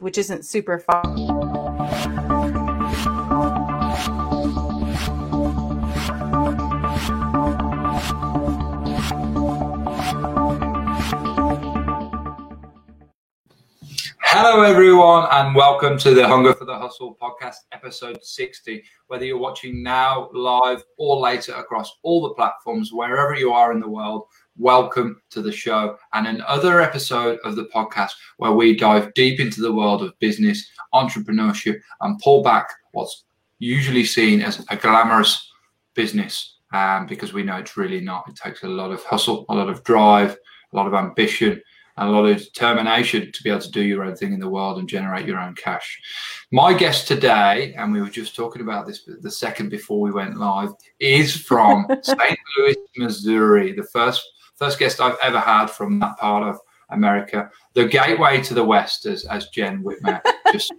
Which isn't super far. Hello, everyone, and welcome to the Hunger for the Hustle podcast, episode 60. Whether you're watching now, live, or later across all the platforms, wherever you are in the world, welcome to the show and another episode of the podcast where we dive deep into the world of business, entrepreneurship, and pull back what's usually seen as a glamorous business um, because we know it's really not. It takes a lot of hustle, a lot of drive, a lot of ambition and a lot of determination to be able to do your own thing in the world and generate your own cash. My guest today, and we were just talking about this the second before we went live, is from St. Louis, Missouri. The first first guest I've ever had from that part of America, the gateway to the West, as, as Jen Whitmer just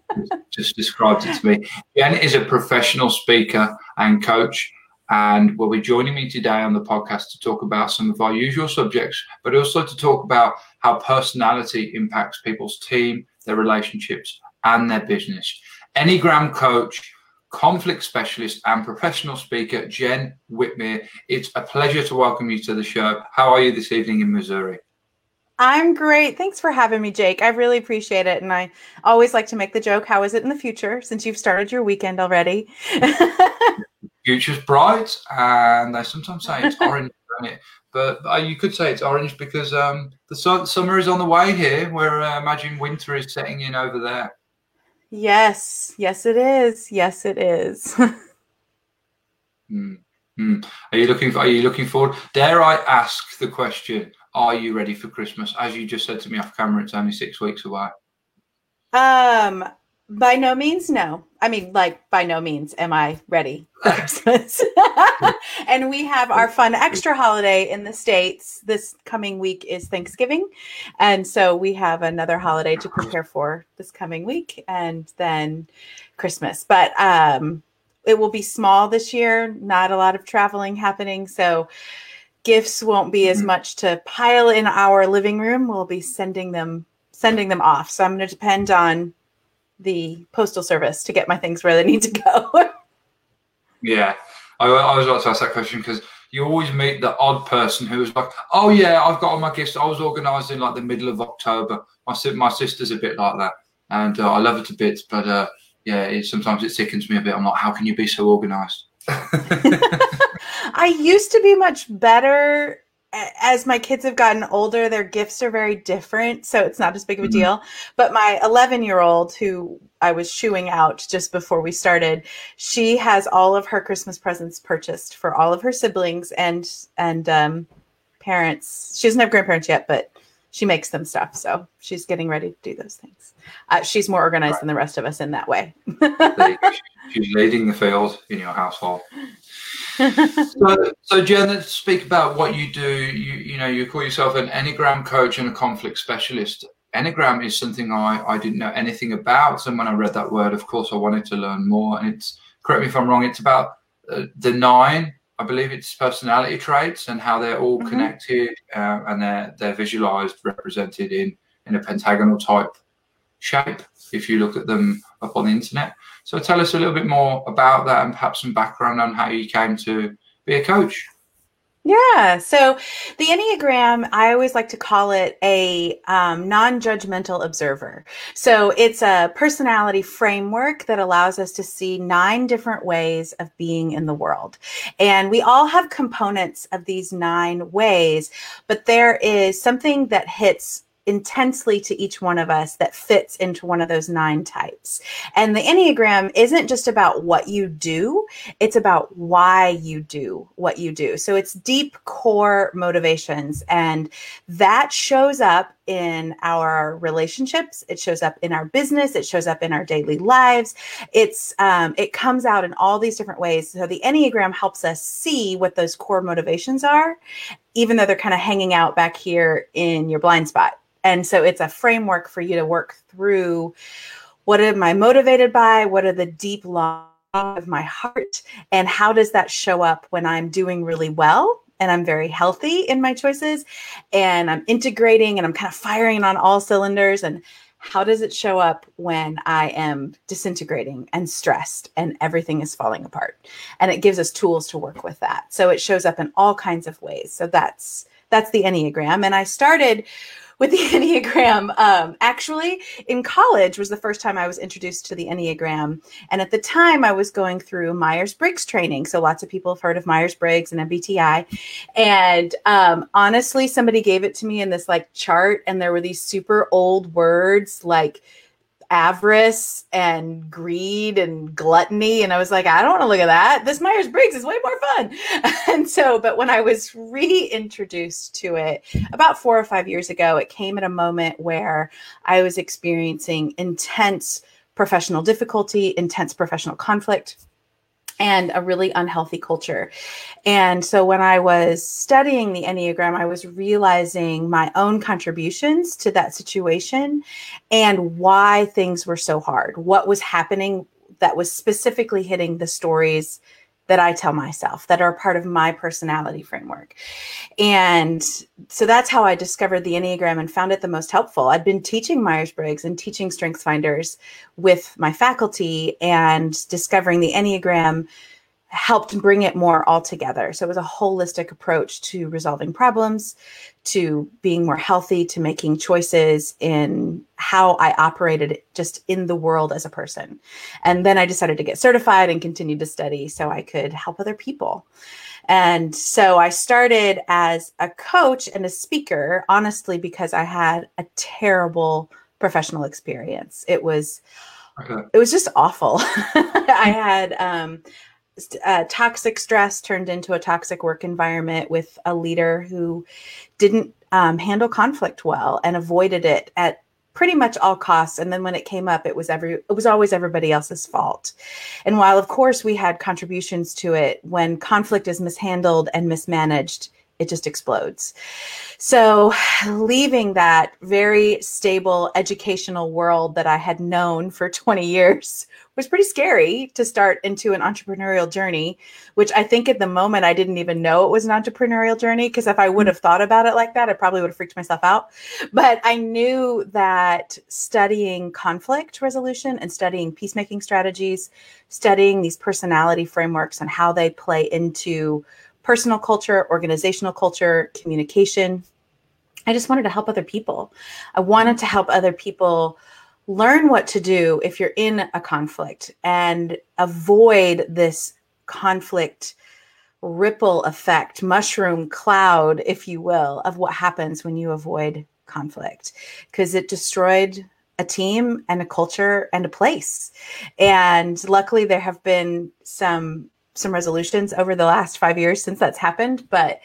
just described it to me. Jen is a professional speaker and coach and will be joining me today on the podcast to talk about some of our usual subjects, but also to talk about how personality impacts people's team, their relationships, and their business. Enneagram coach, conflict specialist, and professional speaker, Jen Whitmer. It's a pleasure to welcome you to the show. How are you this evening in Missouri? I'm great. Thanks for having me, Jake. I really appreciate it. And I always like to make the joke how is it in the future since you've started your weekend already? future's bright, and I sometimes say it's orange, but uh, you could say it's orange because um, the su- summer is on the way here. Where uh, imagine winter is setting in over there. Yes, yes, it is. Yes, it is. mm. Mm. Are you looking? For, are you looking forward? Dare I ask the question? Are you ready for Christmas? As you just said to me off camera, it's only six weeks away. Um, by no means, no. I mean, like, by no means am I ready for Christmas. and we have our fun extra holiday in the States. This coming week is Thanksgiving. And so we have another holiday to prepare for this coming week and then Christmas. But um, it will be small this year, not a lot of traveling happening. So gifts won't be as mm-hmm. much to pile in our living room. We'll be sending them sending them off. So I'm going to depend on the postal service to get my things where they need to go. yeah, I, I was about to ask that question because you always meet the odd person who's like, "Oh yeah, I've got all my gifts. I was organised in like the middle of October. My my sister's a bit like that, and uh, I love her to bits. But uh, yeah, it, sometimes it sickens me a bit. I'm like, how can you be so organised? I used to be much better as my kids have gotten older, their gifts are very different, so it's not as big of a mm-hmm. deal. But my 11 year old, who I was shooing out just before we started, she has all of her Christmas presents purchased for all of her siblings and and um, parents. She doesn't have grandparents yet, but she makes them stuff, so she's getting ready to do those things. Uh, she's more organized right. than the rest of us in that way. she's leading the field in your household so, so Jen, let's speak about what you do. You, you know, you call yourself an Enneagram coach and a conflict specialist. Enneagram is something I, I didn't know anything about. And when I read that word, of course, I wanted to learn more. And it's, correct me if I'm wrong, it's about uh, the nine, I believe it's personality traits and how they're all mm-hmm. connected uh, and they're, they're visualized, represented in, in a pentagonal type shape if you look at them up on the internet. So tell us a little bit more about that and perhaps some background on how you came to be a coach. Yeah. So the Enneagram, I always like to call it a um, non judgmental observer. So it's a personality framework that allows us to see nine different ways of being in the world. And we all have components of these nine ways, but there is something that hits intensely to each one of us that fits into one of those nine types. And the Enneagram isn't just about what you do, it's about why you do what you do. So it's deep core motivations, and that shows up in our relationships it shows up in our business it shows up in our daily lives it's um, it comes out in all these different ways so the enneagram helps us see what those core motivations are even though they're kind of hanging out back here in your blind spot and so it's a framework for you to work through what am I motivated by? What are the deep longings of my heart? And how does that show up when I'm doing really well and I'm very healthy in my choices and I'm integrating and I'm kind of firing on all cylinders? And how does it show up when I am disintegrating and stressed and everything is falling apart? And it gives us tools to work with that. So it shows up in all kinds of ways. So that's that's the Enneagram. And I started with the Enneagram. Um, actually, in college was the first time I was introduced to the Enneagram. And at the time, I was going through Myers Briggs training. So lots of people have heard of Myers Briggs and MBTI. And um, honestly, somebody gave it to me in this like chart, and there were these super old words like avarice and greed and gluttony. And I was like, I don't want to look at that. This Myers Briggs is way more fun. and so, but when I was reintroduced to it about four or five years ago, it came at a moment where I was experiencing intense professional difficulty, intense professional conflict and a really unhealthy culture. And so when I was studying the Enneagram, I was realizing my own contributions to that situation and why things were so hard, what was happening that was specifically hitting the stories that I tell myself that are part of my personality framework. And so that's how I discovered the Enneagram and found it the most helpful. I'd been teaching Myers Briggs and teaching Strengths Finders with my faculty, and discovering the Enneagram helped bring it more all together. So it was a holistic approach to resolving problems, to being more healthy, to making choices in how I operated just in the world as a person. And then I decided to get certified and continue to study so I could help other people. And so I started as a coach and a speaker, honestly, because I had a terrible professional experience. It was it was just awful. I had um, uh, toxic stress turned into a toxic work environment with a leader who didn't um, handle conflict well and avoided it at pretty much all costs. And then when it came up it was every it was always everybody else's fault. And while of course we had contributions to it when conflict is mishandled and mismanaged it just explodes. So, leaving that very stable educational world that I had known for 20 years was pretty scary to start into an entrepreneurial journey, which I think at the moment I didn't even know it was an entrepreneurial journey because if I would mm. have thought about it like that, I probably would have freaked myself out. But I knew that studying conflict resolution and studying peacemaking strategies, studying these personality frameworks and how they play into personal culture, organizational culture, communication. I just wanted to help other people. I wanted to help other people learn what to do if you're in a conflict and avoid this conflict ripple effect, mushroom cloud, if you will, of what happens when you avoid conflict because it destroyed a team and a culture and a place. And luckily, there have been some some resolutions over the last five years since that's happened, but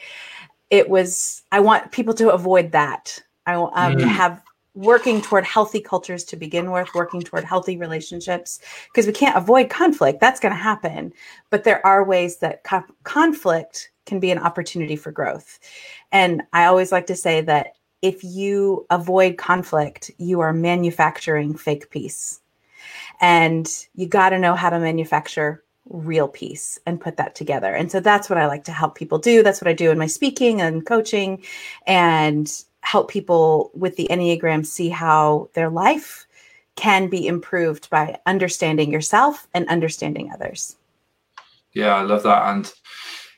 it was, I want people to avoid that. I um, mm. have working toward healthy cultures to begin with, working toward healthy relationships, because we can't avoid conflict. That's going to happen. But there are ways that co- conflict can be an opportunity for growth. And I always like to say that if you avoid conflict, you are manufacturing fake peace. And you got to know how to manufacture real peace and put that together. And so that's what I like to help people do. That's what I do in my speaking and coaching and help people with the Enneagram see how their life can be improved by understanding yourself and understanding others. Yeah, I love that. And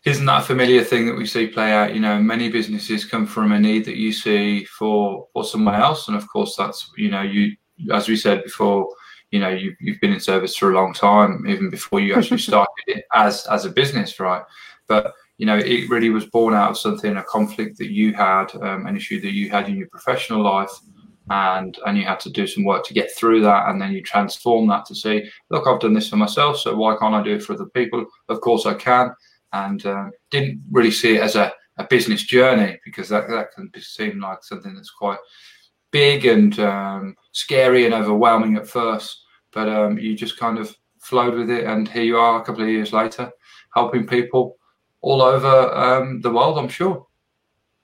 isn't that a familiar thing that we see play out? You know, many businesses come from a need that you see for for someone else. And of course that's, you know, you as we said before, you know you've, you've been in service for a long time even before you actually started it as as a business right? But you know it really was born out of something a conflict that you had um, an issue that you had in your professional life and and you had to do some work to get through that and then you transform that to say look i've done this for myself so why can't i do it for other people? Of course i can and uh, didn't really see it as a, a business journey because that, that can seem like something that's quite big and um, scary and overwhelming at first, but um, you just kind of flowed with it, and here you are a couple of years later, helping people all over um, the world. I'm sure.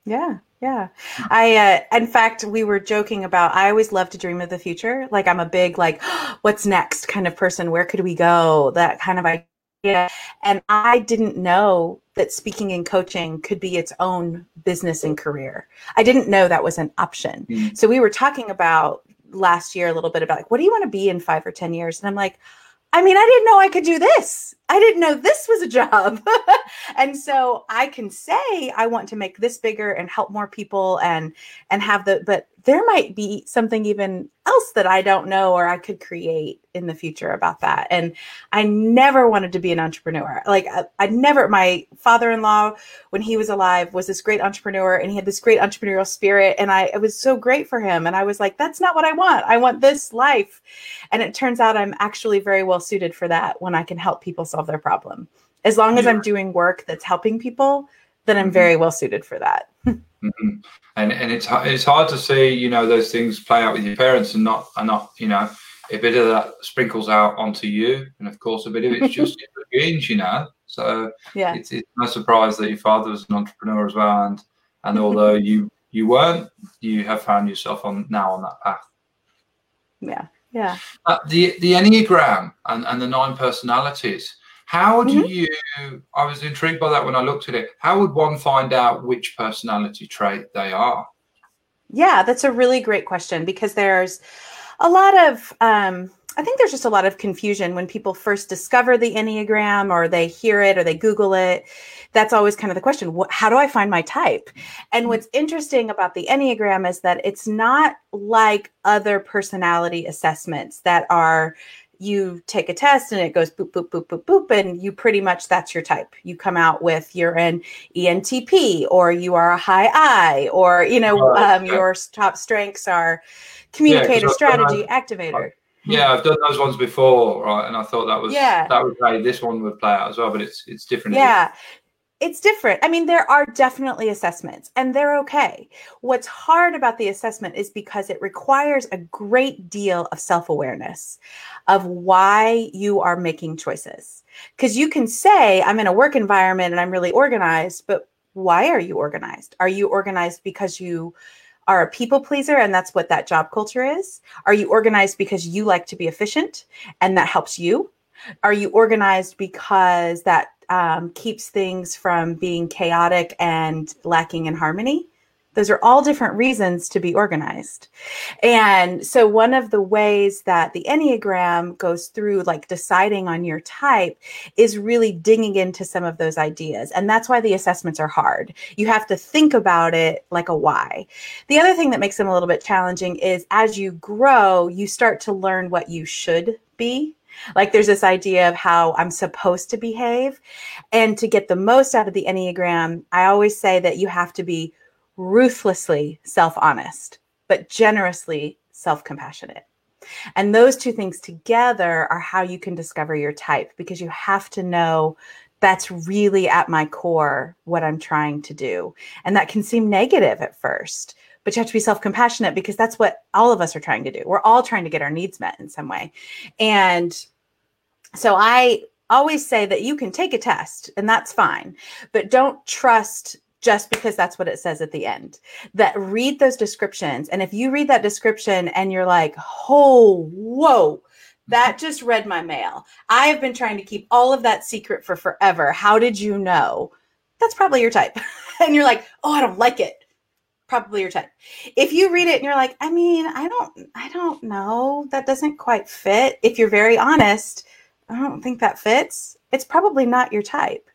Yeah, yeah. I, uh, in fact, we were joking about. I always love to dream of the future. Like I'm a big like, what's next kind of person. Where could we go? That kind of idea yeah. And I didn't know that speaking and coaching could be its own business and career. I didn't know that was an option. Mm-hmm. So we were talking about last year a little bit about like, what do you want to be in five or 10 years? And I'm like, I mean, I didn't know I could do this. I didn't know this was a job. and so I can say I want to make this bigger and help more people and and have the but there might be something even else that I don't know or I could create in the future about that. And I never wanted to be an entrepreneur. Like I, I never, my father-in-law, when he was alive, was this great entrepreneur and he had this great entrepreneurial spirit. And I, it was so great for him. And I was like, that's not what I want. I want this life. And it turns out I'm actually very well suited for that when I can help people solve their problem. As long as yeah. I'm doing work that's helping people, then I'm mm-hmm. very well suited for that. mm-hmm. And and it's it's hard to see you know those things play out with your parents and not and not you know a bit of that sprinkles out onto you, and of course a bit of it's just genes, you know. So yeah, it's, it's no surprise that your father was an entrepreneur as well, and and although you you weren't, you have found yourself on now on that path. Yeah, yeah. Uh, the the enneagram and and the nine personalities how do mm-hmm. you? I was intrigued by that when I looked at it. How would one find out which personality trait they are? Yeah, that's a really great question because there's a lot of um, I think there's just a lot of confusion when people first discover the Enneagram or they hear it or they Google it. That's always kind of the question how do I find my type? And what's interesting about the Enneagram is that it's not like other personality assessments that are you take a test and it goes boop boop boop boop boop and you pretty much that's your type. You come out with you're an entp or you are a high i or you know um, your top strengths are communicator yeah, strategy I've, activator. Yeah i've done those ones before right and i thought that was yeah. that would play this one would play out as well but it's it's different. Yeah it's different. I mean, there are definitely assessments and they're okay. What's hard about the assessment is because it requires a great deal of self awareness of why you are making choices. Because you can say, I'm in a work environment and I'm really organized, but why are you organized? Are you organized because you are a people pleaser and that's what that job culture is? Are you organized because you like to be efficient and that helps you? Are you organized because that um, keeps things from being chaotic and lacking in harmony. Those are all different reasons to be organized. And so, one of the ways that the Enneagram goes through, like deciding on your type, is really digging into some of those ideas. And that's why the assessments are hard. You have to think about it like a why. The other thing that makes them a little bit challenging is as you grow, you start to learn what you should be like there's this idea of how I'm supposed to behave. And to get the most out of the Enneagram, I always say that you have to be ruthlessly self honest, but generously self compassionate. And those two things together are how you can discover your type because you have to know that's really at my core what I'm trying to do. And that can seem negative at first, but you have to be self compassionate because that's what all of us are trying to do. We're all trying to get our needs met in some way. And so I always say that you can take a test and that's fine, but don't trust just because that's what it says at the end. That read those descriptions. And if you read that description and you're like, oh, whoa, that mm-hmm. just read my mail. I have been trying to keep all of that secret for forever. How did you know? That's probably your type. and you're like, oh, I don't like it probably your type. If you read it and you're like, I mean, I don't I don't know, that doesn't quite fit. If you're very honest, I don't think that fits. It's probably not your type.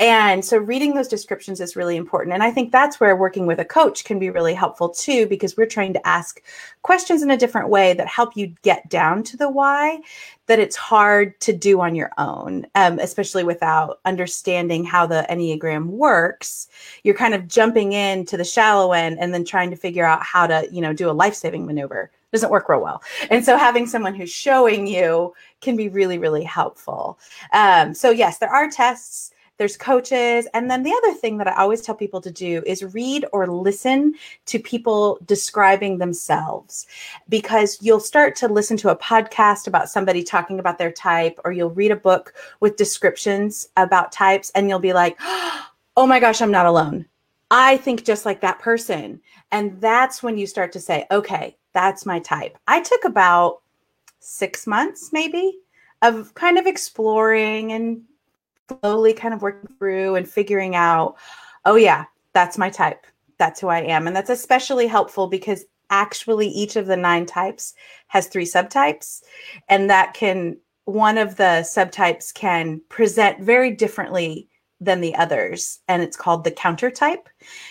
And so reading those descriptions is really important. And I think that's where working with a coach can be really helpful too, because we're trying to ask questions in a different way that help you get down to the why that it's hard to do on your own, um, especially without understanding how the Enneagram works. You're kind of jumping into the shallow end and then trying to figure out how to, you know, do a life saving maneuver doesn't work real well. And so having someone who's showing you can be really, really helpful. Um, so, yes, there are tests, there's coaches. And then the other thing that I always tell people to do is read or listen to people describing themselves because you'll start to listen to a podcast about somebody talking about their type, or you'll read a book with descriptions about types, and you'll be like, oh my gosh, I'm not alone. I think just like that person. And that's when you start to say, okay, that's my type. I took about six months, maybe, of kind of exploring and slowly kind of working through and figuring out, oh, yeah, that's my type. That's who I am. And that's especially helpful because actually each of the nine types has three subtypes, and that can one of the subtypes can present very differently than the others, and it's called the counter type.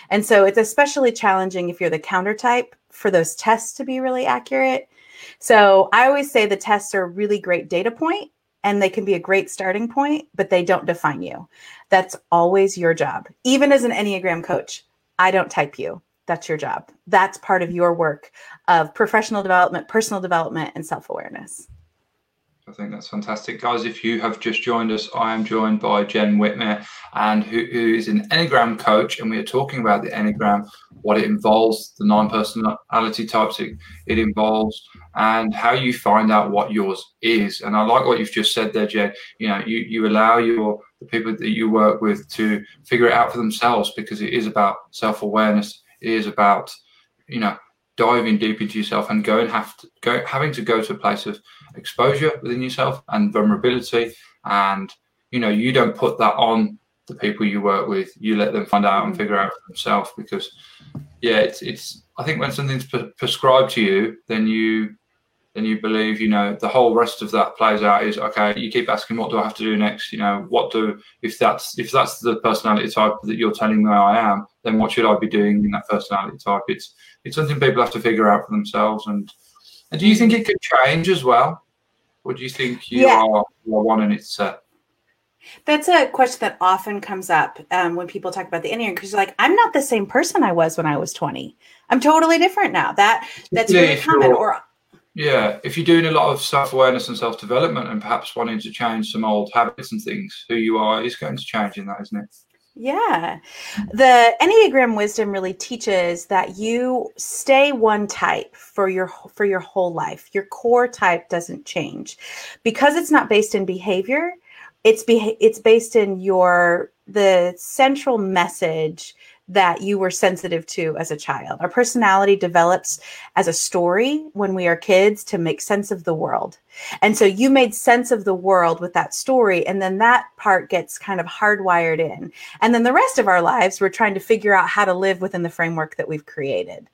And so it's especially challenging if you're the counter type for those tests to be really accurate. So I always say the tests are a really great data point and they can be a great starting point, but they don't define you. That's always your job. Even as an Enneagram coach, I don't type you. That's your job. That's part of your work of professional development, personal development, and self awareness. I think that's fantastic. Guys, if you have just joined us, I am joined by Jen Whitmer, and who, who is an Enneagram coach, and we are talking about the Enneagram, what it involves, the nine personality types it, it involves, and how you find out what yours is. And I like what you've just said there, Jen. You know, you, you allow your the people that you work with to figure it out for themselves because it is about self-awareness. It is about, you know, diving deep into yourself and going have to go having to go to a place of exposure within yourself and vulnerability. And you know you don't put that on the people you work with. You let them find out and mm-hmm. figure out for themselves because yeah it's it's i think when something's pre- prescribed to you then you then you believe you know the whole rest of that plays out is okay you keep asking what do i have to do next? You know what do if that's if that's the personality type that you're telling me i am then what should i be doing in that personality type? It's it's something people have to figure out for themselves. And, and do you think it could change as well? Or do you think you, yeah. are, one and it's set? That's a question that often comes up um, when people talk about the Enneagram because you're like, I'm not the same person I was when I was 20. I'm totally different now. That that's really common. Or yeah, if you're doing a lot of self awareness and self development and perhaps wanting to change some old habits and things, who you are is going to change in that, isn't it? Yeah. The Enneagram wisdom really teaches that you stay one type for your for your whole life. Your core type doesn't change. Because it's not based in behavior, it's be, it's based in your the central message that you were sensitive to as a child. Our personality develops as a story when we are kids to make sense of the world. And so you made sense of the world with that story. And then that part gets kind of hardwired in. And then the rest of our lives, we're trying to figure out how to live within the framework that we've created.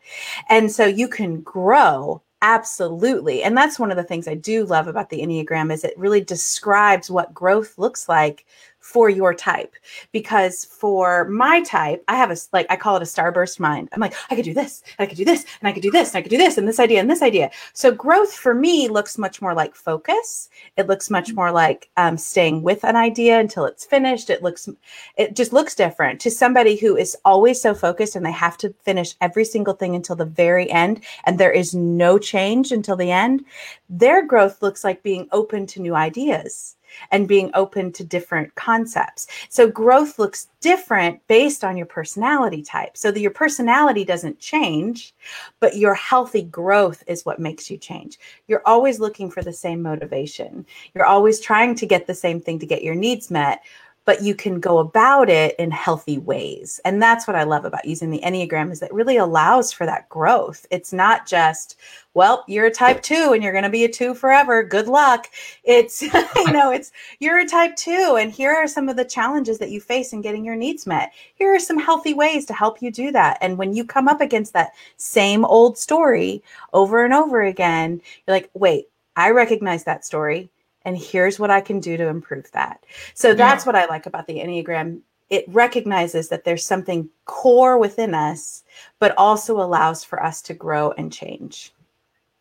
And so you can grow absolutely and that's one of the things i do love about the enneagram is it really describes what growth looks like for your type because for my type i have a like i call it a starburst mind. I'm like i could do this and i could do this and i could do this and i could do this and this idea and this idea. So growth for me looks much more like focus. It looks much more like um, staying with an idea until it's finished. It looks it just looks different. To somebody who is always so focused and they have to finish every single thing until the very end and there is no change until the end their growth looks like being open to new ideas and being open to different concepts. So growth looks different based on your personality type. So that your personality doesn't change, but your healthy growth is what makes you change. You're always looking for the same motivation. You're always trying to get the same thing to get your needs met, but you can go about it in healthy ways. And that's what I love about using the Enneagram is that really allows for that growth. It's not just, well, you're a type 2 and you're going to be a 2 forever. Good luck. It's you know, it's you're a type 2 and here are some of the challenges that you face in getting your needs met. Here are some healthy ways to help you do that. And when you come up against that same old story over and over again, you're like, "Wait, I recognize that story and here's what I can do to improve that. So that's yeah. what I like about the Enneagram. It recognizes that there's something core within us, but also allows for us to grow and change.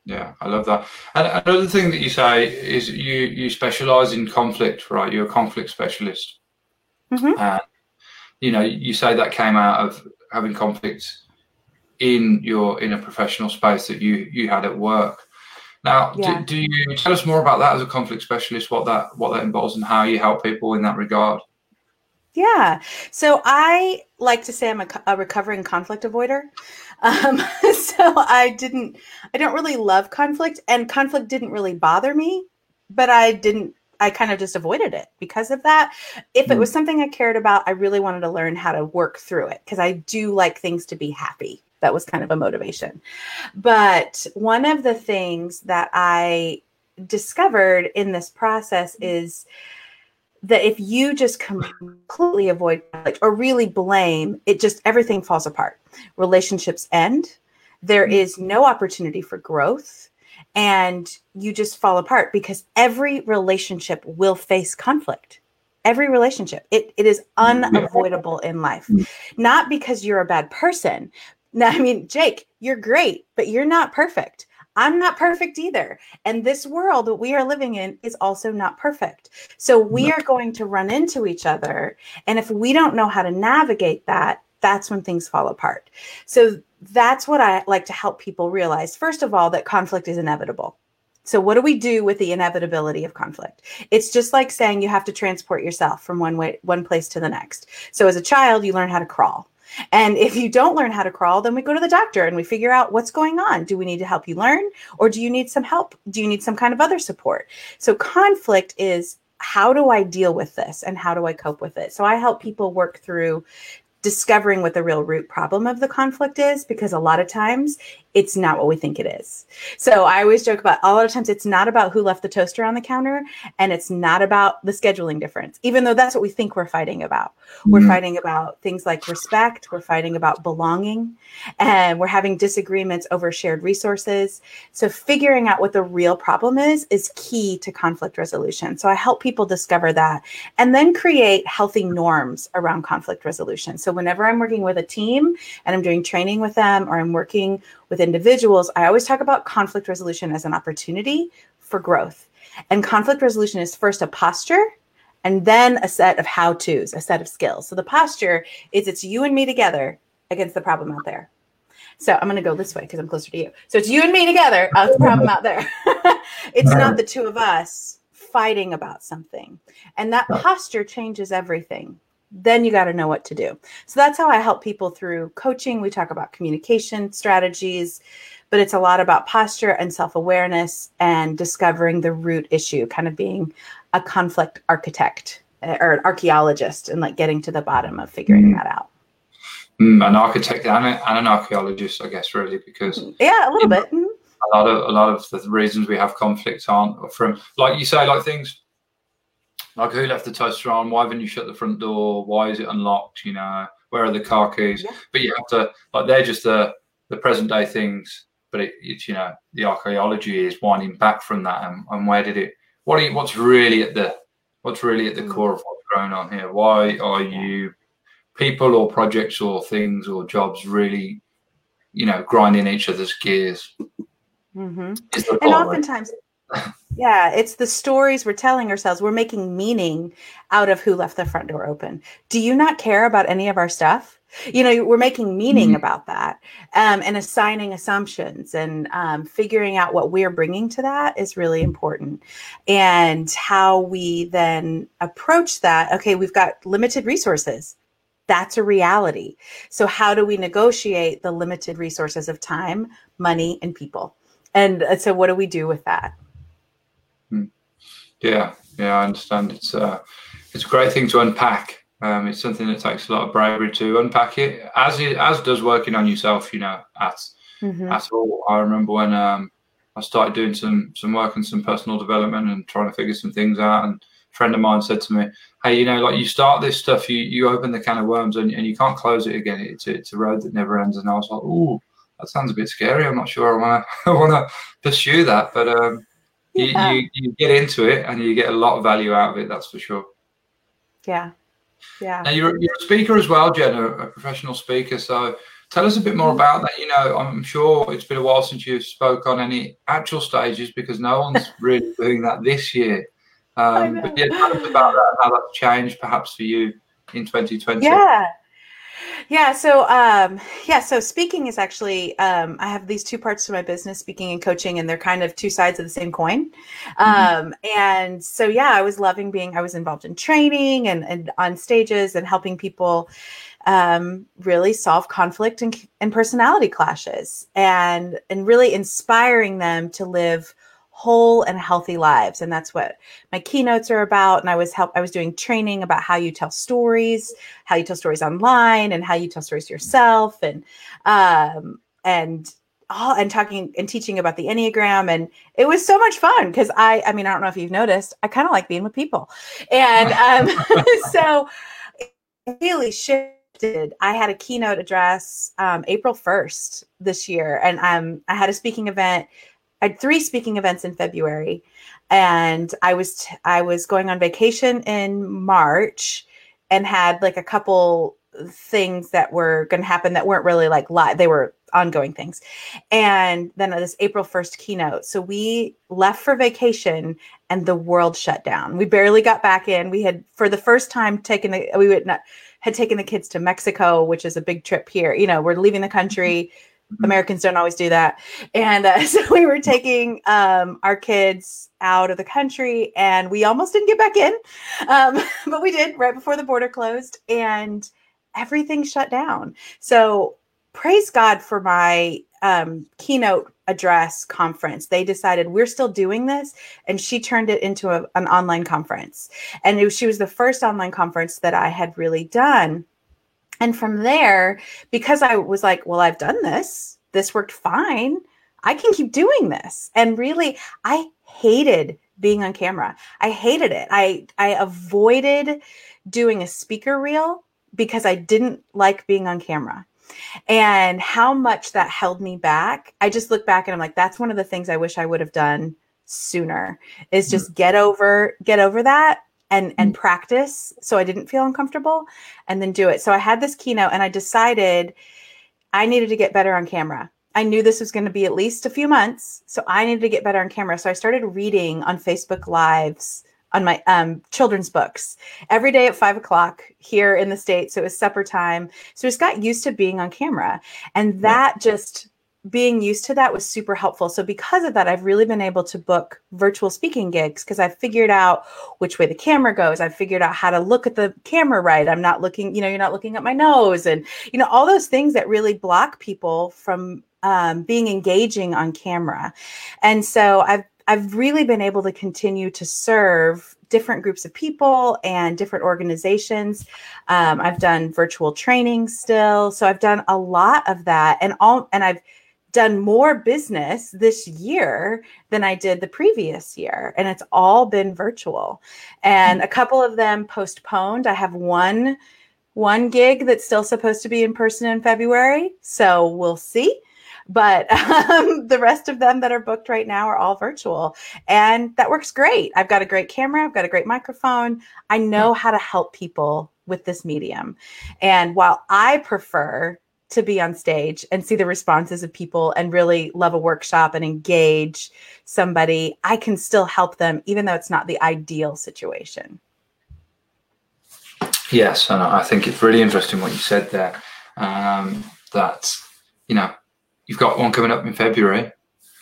Yeah, I love that. And another thing that you say is you you specialize in conflict, right? You're a conflict specialist. Mm-hmm. And you know, you say that came out of having conflict in your in a professional space that you you had at work. Now, yeah. do, do, you tell us more about that as a conflict specialist? What that what that involves and how you help people in that regard? Yeah. So I like to say I'm a, a recovering conflict avoider. Um, so I didn't, I don't really love conflict, and conflict didn't really bother me, but I didn't. I kind of just avoided it because of that. If it was hmm. something I cared about, I really wanted to learn how to work through it because I do like things to be happy that was kind of a motivation. But one of the things that I discovered in this process mm-hmm. is that if you just completely avoid conflict or really blame, it just everything falls apart. Relationships end, there mm-hmm. is no opportunity for growth and you just fall apart because every relationship will face conflict. Every relationship. It, it is mm-hmm. unavoidable in life. Not because you're a bad person now i mean jake you're great but you're not perfect i'm not perfect either and this world that we are living in is also not perfect so we are going to run into each other and if we don't know how to navigate that that's when things fall apart so that's what I like to help people realize. First of all, that conflict is inevitable. So, what do we do with the inevitability of conflict? It's just like saying you have to transport yourself from one way, one place to the next. So, as a child, you learn how to crawl. And if you don't learn how to crawl, then we go to the doctor and we figure out what's going on. Do we need to help you learn or do you need some help? Do you need some kind of other support? So, conflict is how do I deal with this and how do I cope with it? So, I help people work through discovering what the real root problem of the conflict is because a lot of times it's not what we think it is. So I always joke about a lot of times it's not about who left the toaster on the counter and it's not about the scheduling difference, even though that's what we think we're fighting about. Mm-hmm. We're fighting about things like respect, we're fighting about belonging, and we're having disagreements over shared resources. So figuring out what the real problem is is key to conflict resolution. So I help people discover that and then create healthy norms around conflict resolution. So whenever I'm working with a team and I'm doing training with them or I'm working with individuals, I always talk about conflict resolution as an opportunity for growth. And conflict resolution is first a posture and then a set of how to's, a set of skills. So the posture is it's you and me together against the problem out there. So I'm going to go this way because I'm closer to you. So it's you and me together against the problem out there. it's not the two of us fighting about something. And that posture changes everything then you got to know what to do. So that's how I help people through coaching. We talk about communication strategies, but it's a lot about posture and self awareness and discovering the root issue, kind of being a conflict architect eh, or an archaeologist and like getting to the bottom of figuring mm. that out. Mm, an architect and, a, and, an archaeologist, I guess, really, because mm, yeah, a little bit. Know, a lot of a lot of the reasons we have conflicts aren't from, like you say, like things like who left the toaster on? Why haven't you shut the front door? Why is it unlocked? You know, where are the car keys? Yeah. But you have to like they're just the the present day things. But it, it's you know the archaeology is winding back from that and, and where did it? What are you, what's really at the what's really at the mm. core of what's going on here? Why are you people or projects or things or jobs really you know grinding each other's gears? Mm-hmm. And oftentimes yeah, it's the stories we're telling ourselves. We're making meaning out of who left the front door open. Do you not care about any of our stuff? You know, we're making meaning mm-hmm. about that um, and assigning assumptions and um, figuring out what we're bringing to that is really important. And how we then approach that. Okay, we've got limited resources. That's a reality. So, how do we negotiate the limited resources of time, money, and people? And uh, so, what do we do with that? Yeah, yeah, I understand. It's uh, it's a great thing to unpack. Um, it's something that takes a lot of bravery to unpack it, as it, as does working on yourself. You know, at mm-hmm. at all. I remember when um, I started doing some some work and some personal development and trying to figure some things out. And a friend of mine said to me, "Hey, you know, like you start this stuff, you you open the can of worms and, and you can't close it again. It's it's a road that never ends." And I was like, "Ooh, that sounds a bit scary. I'm not sure I want to I want to pursue that." But um, you, yeah. you, you get into it and you get a lot of value out of it. That's for sure. Yeah. Yeah. Now you're, you're a speaker as well, Jenna, a professional speaker. So tell us a bit more mm-hmm. about that. You know, I'm sure it's been a while since you spoke on any actual stages because no one's really doing that this year. Um, but yeah, tell us about that, how that's changed perhaps for you in 2020. Yeah. Yeah. So, um, yeah. So speaking is actually, um, I have these two parts to my business, speaking and coaching, and they're kind of two sides of the same coin. Mm-hmm. Um, and so, yeah, I was loving being, I was involved in training and, and on stages and helping people, um, really solve conflict and, and personality clashes and, and really inspiring them to live whole and healthy lives and that's what my keynotes are about and i was help i was doing training about how you tell stories how you tell stories online and how you tell stories to yourself and um and all and talking and teaching about the enneagram and it was so much fun because i i mean i don't know if you've noticed i kind of like being with people and um so really shifted. I had a keynote address um, April 1st this year, and um, I had a speaking event. I had three speaking events in February, and I was t- I was going on vacation in March, and had like a couple things that were going to happen that weren't really like live. They were ongoing things. And then this April 1st keynote. So we left for vacation and the world shut down. We barely got back in. We had for the first time taken the we would not had taken the kids to Mexico, which is a big trip here. You know, we're leaving the country. Mm-hmm. Mm-hmm. Americans don't always do that. And uh, so we were taking um, our kids out of the country and we almost didn't get back in. Um, but we did right before the border closed and everything shut down. So praise God for my um, keynote address conference. They decided we're still doing this, and she turned it into a, an online conference. And it, she was the first online conference that I had really done. And from there, because I was like, well, I've done this, this worked fine. I can keep doing this. And really, I hated being on camera. I hated it. I I avoided doing a speaker reel because I didn't like being on camera and how much that held me back. I just look back and I'm like, that's one of the things I wish I would have done sooner is just mm. get over get over that and and mm. practice so I didn't feel uncomfortable and then do it. So I had this keynote and I decided I needed to get better on camera. I knew this was going to be at least a few months, so I needed to get better on camera. So I started reading on Facebook Lives on my um, children's books every day at five o'clock here in the States. So it was supper time. So I just got used to being on camera. And that just being used to that was super helpful. So because of that, I've really been able to book virtual speaking gigs because I've figured out which way the camera goes. I've figured out how to look at the camera right. I'm not looking, you know, you're not looking at my nose and, you know, all those things that really block people from um, being engaging on camera. And so I've I've really been able to continue to serve different groups of people and different organizations. Um, I've done virtual training still, so I've done a lot of that, and all, and I've done more business this year than I did the previous year, and it's all been virtual. And a couple of them postponed. I have one one gig that's still supposed to be in person in February, so we'll see. But um, the rest of them that are booked right now are all virtual and that works great. I've got a great camera i've got a great microphone. I know how to help people with this medium. And while i prefer to be on stage and see the responses of people and really love a workshop and engage somebody i can still help them even though it's not the ideal situation yes and i think it's really interesting what you said there um, that you know you've got one coming up in February,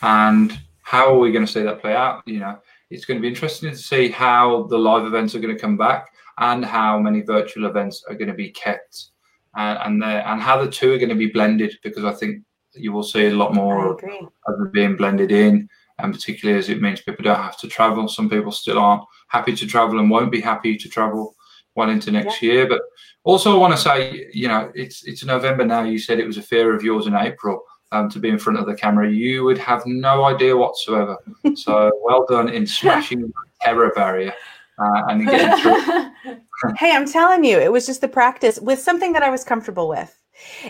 and how are we going to see that play out? You know, it's going to be interesting to see how the live events are going to come back and how many virtual events are going to be kept, and and, and how the two are going to be blended because I think you will see a lot more of them being blended in, and particularly as it means people don't have to travel. Some people still aren't happy to travel and won't be happy to travel well into next yeah. year. But also, I want to say, you know, it's it's November now. You said it was a fear of yours in April um, to be in front of the camera, you would have no idea whatsoever. so well done in smashing the terror barrier. Uh, and getting through. hey, I'm telling you, it was just the practice with something that I was comfortable with.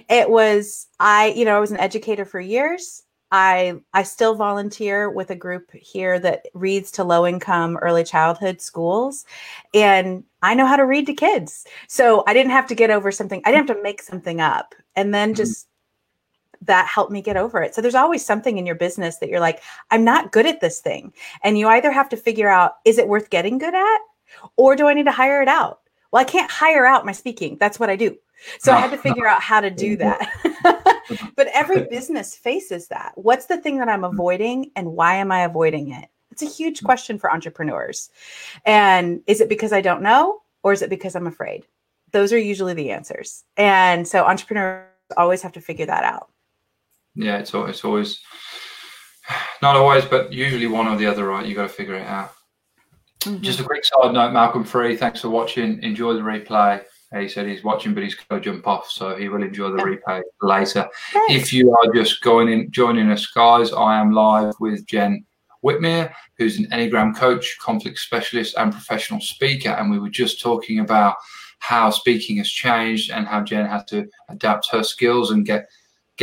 It was I, you know, I was an educator for years. I I still volunteer with a group here that reads to low income early childhood schools and I know how to read to kids. So I didn't have to get over something. I didn't have to make something up and then mm-hmm. just that helped me get over it. So there's always something in your business that you're like, I'm not good at this thing. And you either have to figure out, is it worth getting good at? Or do I need to hire it out? Well, I can't hire out my speaking. That's what I do. So I had to figure out how to do that. but every business faces that. What's the thing that I'm mm-hmm. avoiding and why am I avoiding it? It's a huge mm-hmm. question for entrepreneurs. And is it because I don't know or is it because I'm afraid? Those are usually the answers. And so entrepreneurs always have to figure that out yeah, it's always, it's always not always, but usually one or the other, right? You got to figure it out. Mm-hmm. Just a quick side note, Malcolm Free, thanks for watching. Enjoy the replay. He said he's watching, but he's going to jump off, so he will enjoy the replay later. Thanks. If you are just going in, joining us, guys, I am live with Jen Whitmer, who's an Enneagram coach, conflict specialist, and professional speaker, and we were just talking about how speaking has changed and how Jen had to adapt her skills and get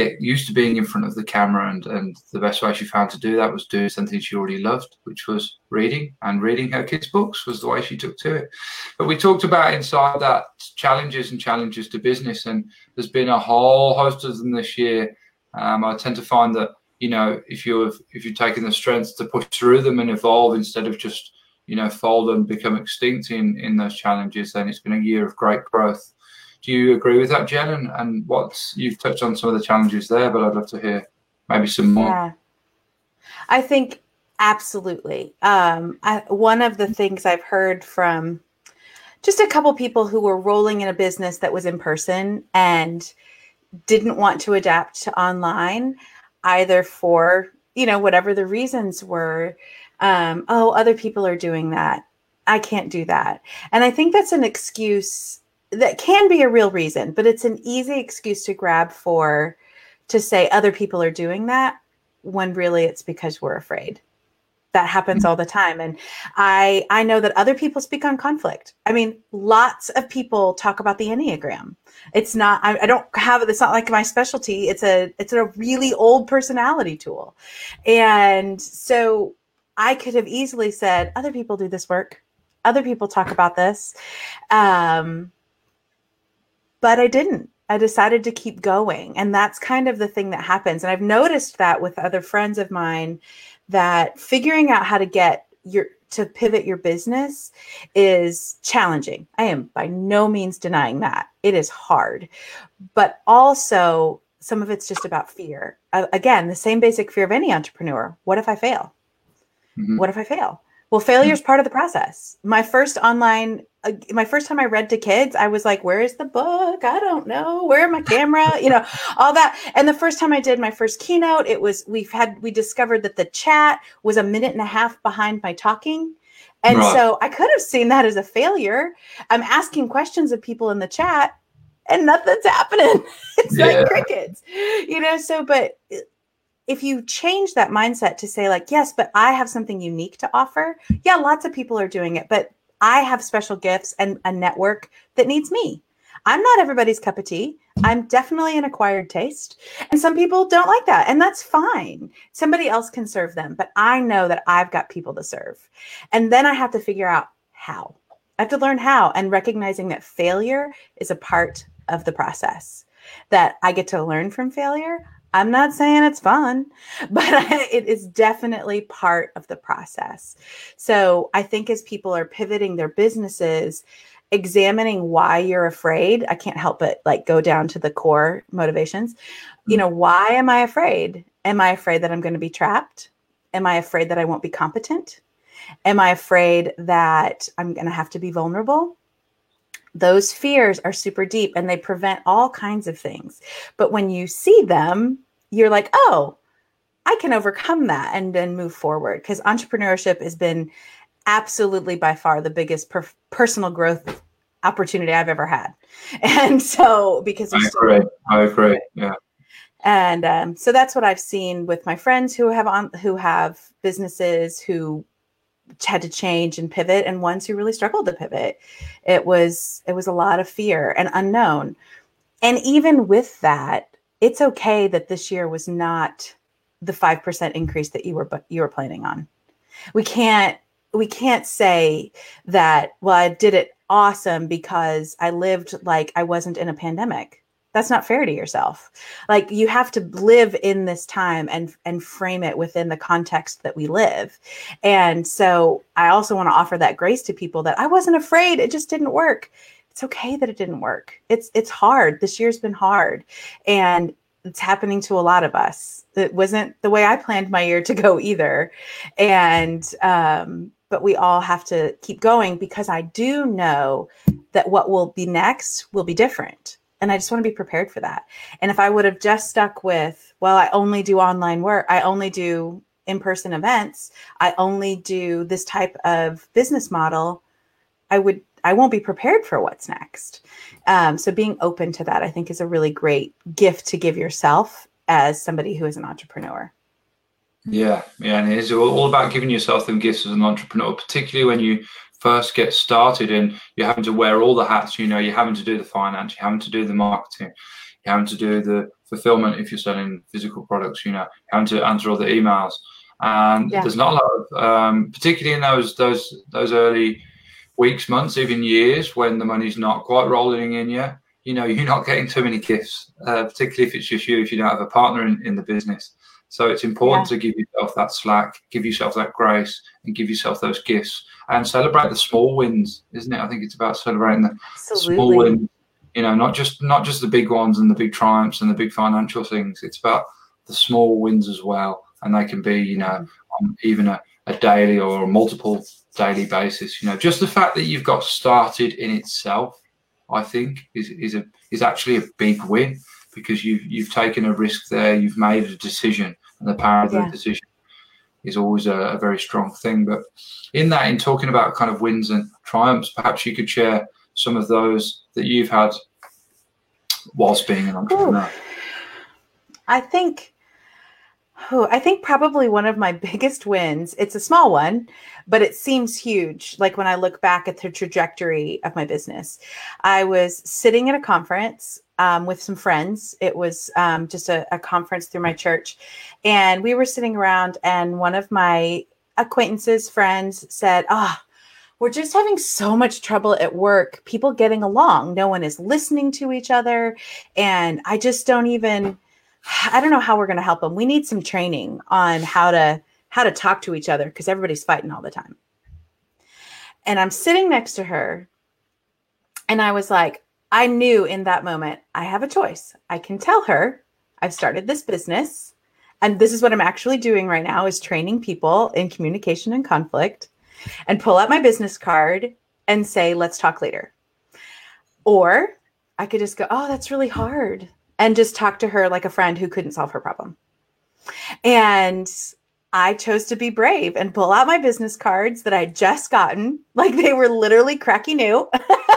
get used to being in front of the camera and, and the best way she found to do that was doing something she already loved which was reading. And reading her kids books was the way she took to it. But we talked about inside that challenges and challenges to business and there's been a whole host of them this year. Um, i tend to find that you know if you've if you've taken the strength to push through them and evolve instead of just you know fold and become extinct in in those challenges then it's been a year of great growth do you agree with that, Jen? And, and you've touched on some of the challenges there, but I'd love to hear maybe some more. Yeah, I think absolutely. Um, I, one of the things I've heard from just a couple people who were rolling in a business that was in person and didn't want to adapt to online, either for you know whatever the reasons were. Um, oh, other people are doing that. I can't do that. And I think that's an excuse that can be a real reason, but it's an easy excuse to grab for to say other people are doing that when really it's because we're afraid. That happens all the time and I I know that other people speak on conflict. I mean, lots of people talk about the Enneagram. It's not I, I don't have it it's not like my specialty. It's a it's a really old personality tool. And so I could have easily said other people do this work. Other people talk about this. Um, but I didn't. I decided to keep going. And that's kind of the thing that happens. And I've noticed that with other friends of mine that figuring out how to get your to pivot your business is challenging. I am by no means denying that. It is hard. But also some of it's just about fear. Uh, again, the same basic fear of any entrepreneur. What if I fail? Mm-hmm. What if I fail? Well, failure is part of the process. My first online, uh, my first time I read to kids, I was like, "Where is the book? I don't know. Where my camera? you know, all that." And the first time I did my first keynote, it was we've had we discovered that the chat was a minute and a half behind my talking. And right. so I could have seen that as a failure. I'm asking questions of people in the chat and nothing's happening. it's yeah. like crickets, you know. So, but if you change that mindset to say like yes but i have something unique to offer yeah lots of people are doing it but i have special gifts and a network that needs me. I'm not everybody's cup of tea. I'm definitely an acquired taste and some people don't like that and that's fine. Somebody else can serve them but i know that i've got people to serve and then i have to figure out how. I have to learn how and recognizing that failure is a part of the process that i get to learn from failure I'm not saying it's fun, but it is definitely part of the process. So I think as people are pivoting their businesses, examining why you're afraid, I can't help but like go down to the core motivations. You know, mm-hmm. why am I afraid? Am I afraid that I'm going to be trapped? Am I afraid that I won't be competent? Am I afraid that I'm going to have to be vulnerable? Those fears are super deep and they prevent all kinds of things. But when you see them, you're like, oh, I can overcome that and then move forward. Because entrepreneurship has been absolutely by far the biggest per- personal growth opportunity I've ever had. And so, because I agree, I agree, yeah. And um, so that's what I've seen with my friends who have on who have businesses who had to change and pivot and ones who really struggled to pivot it was it was a lot of fear and unknown. And even with that it's okay that this year was not the 5% increase that you were but you were planning on. We can't we can't say that well i did it awesome because i lived like i wasn't in a pandemic that's not fair to yourself. Like you have to live in this time and and frame it within the context that we live. And so i also want to offer that grace to people that i wasn't afraid it just didn't work. It's okay that it didn't work. It's it's hard. This year's been hard. And it's happening to a lot of us. It wasn't the way i planned my year to go either. And um but we all have to keep going because i do know that what will be next will be different and I just want to be prepared for that. And if I would have just stuck with, well, I only do online work, I only do in person events, I only do this type of business model, I would, I won't be prepared for what's next. Um, so being open to that, I think, is a really great gift to give yourself as somebody who is an entrepreneur. Yeah, yeah, and it's all about giving yourself them gifts as an entrepreneur, particularly when you first get started and you're having to wear all the hats, you know, you're having to do the finance, you're having to do the marketing, you're having to do the fulfillment if you're selling physical products, you know, having to answer all the emails. And yeah. there's not a lot of, um, particularly in those those those early weeks, months, even years when the money's not quite rolling in yet. You know, you're not getting too many gifts, uh, particularly if it's just you, if you don't have a partner in, in the business. So it's important yeah. to give yourself that slack, give yourself that grace, and give yourself those gifts and celebrate the small wins, isn't it? I think it's about celebrating the Absolutely. small wins. You know, not just not just the big ones and the big triumphs and the big financial things. It's about the small wins as well, and they can be, you know, mm. on even a, a daily or a multiple daily basis. You know, just the fact that you've got started in itself, I think, is is a is actually a big win because you've you've taken a risk there, you've made a decision, and the power of yeah. the decision is always a, a, very strong thing. But in that, in talking about kind of wins and triumphs, perhaps you could share some of those that you've had whilst being an entrepreneur. Ooh. I think. Oh, I think probably one of my biggest wins, it's a small one, but it seems huge. Like when I look back at the trajectory of my business, I was sitting at a conference um, with some friends. It was um, just a, a, conference through my church. And we were sitting around, and one of my acquaintances, friends said, Ah, oh, we're just having so much trouble at work, people getting along. No one is listening to each other. And I just don't even, I don't know how we're going to help them. We need some training on how to how to talk to each other because everybody's fighting all the time. And I'm sitting next to her and I was like, I knew in that moment, I have a choice. I can tell her I've started this business and this is what I'm actually doing right now is training people in communication and conflict and pull out my business card and say, let's talk later. Or I could just go, oh, that's really hard. And just talk to her like a friend who couldn't solve her problem. And I chose to be brave and pull out my business cards that I'd just gotten, like they were literally cracky new.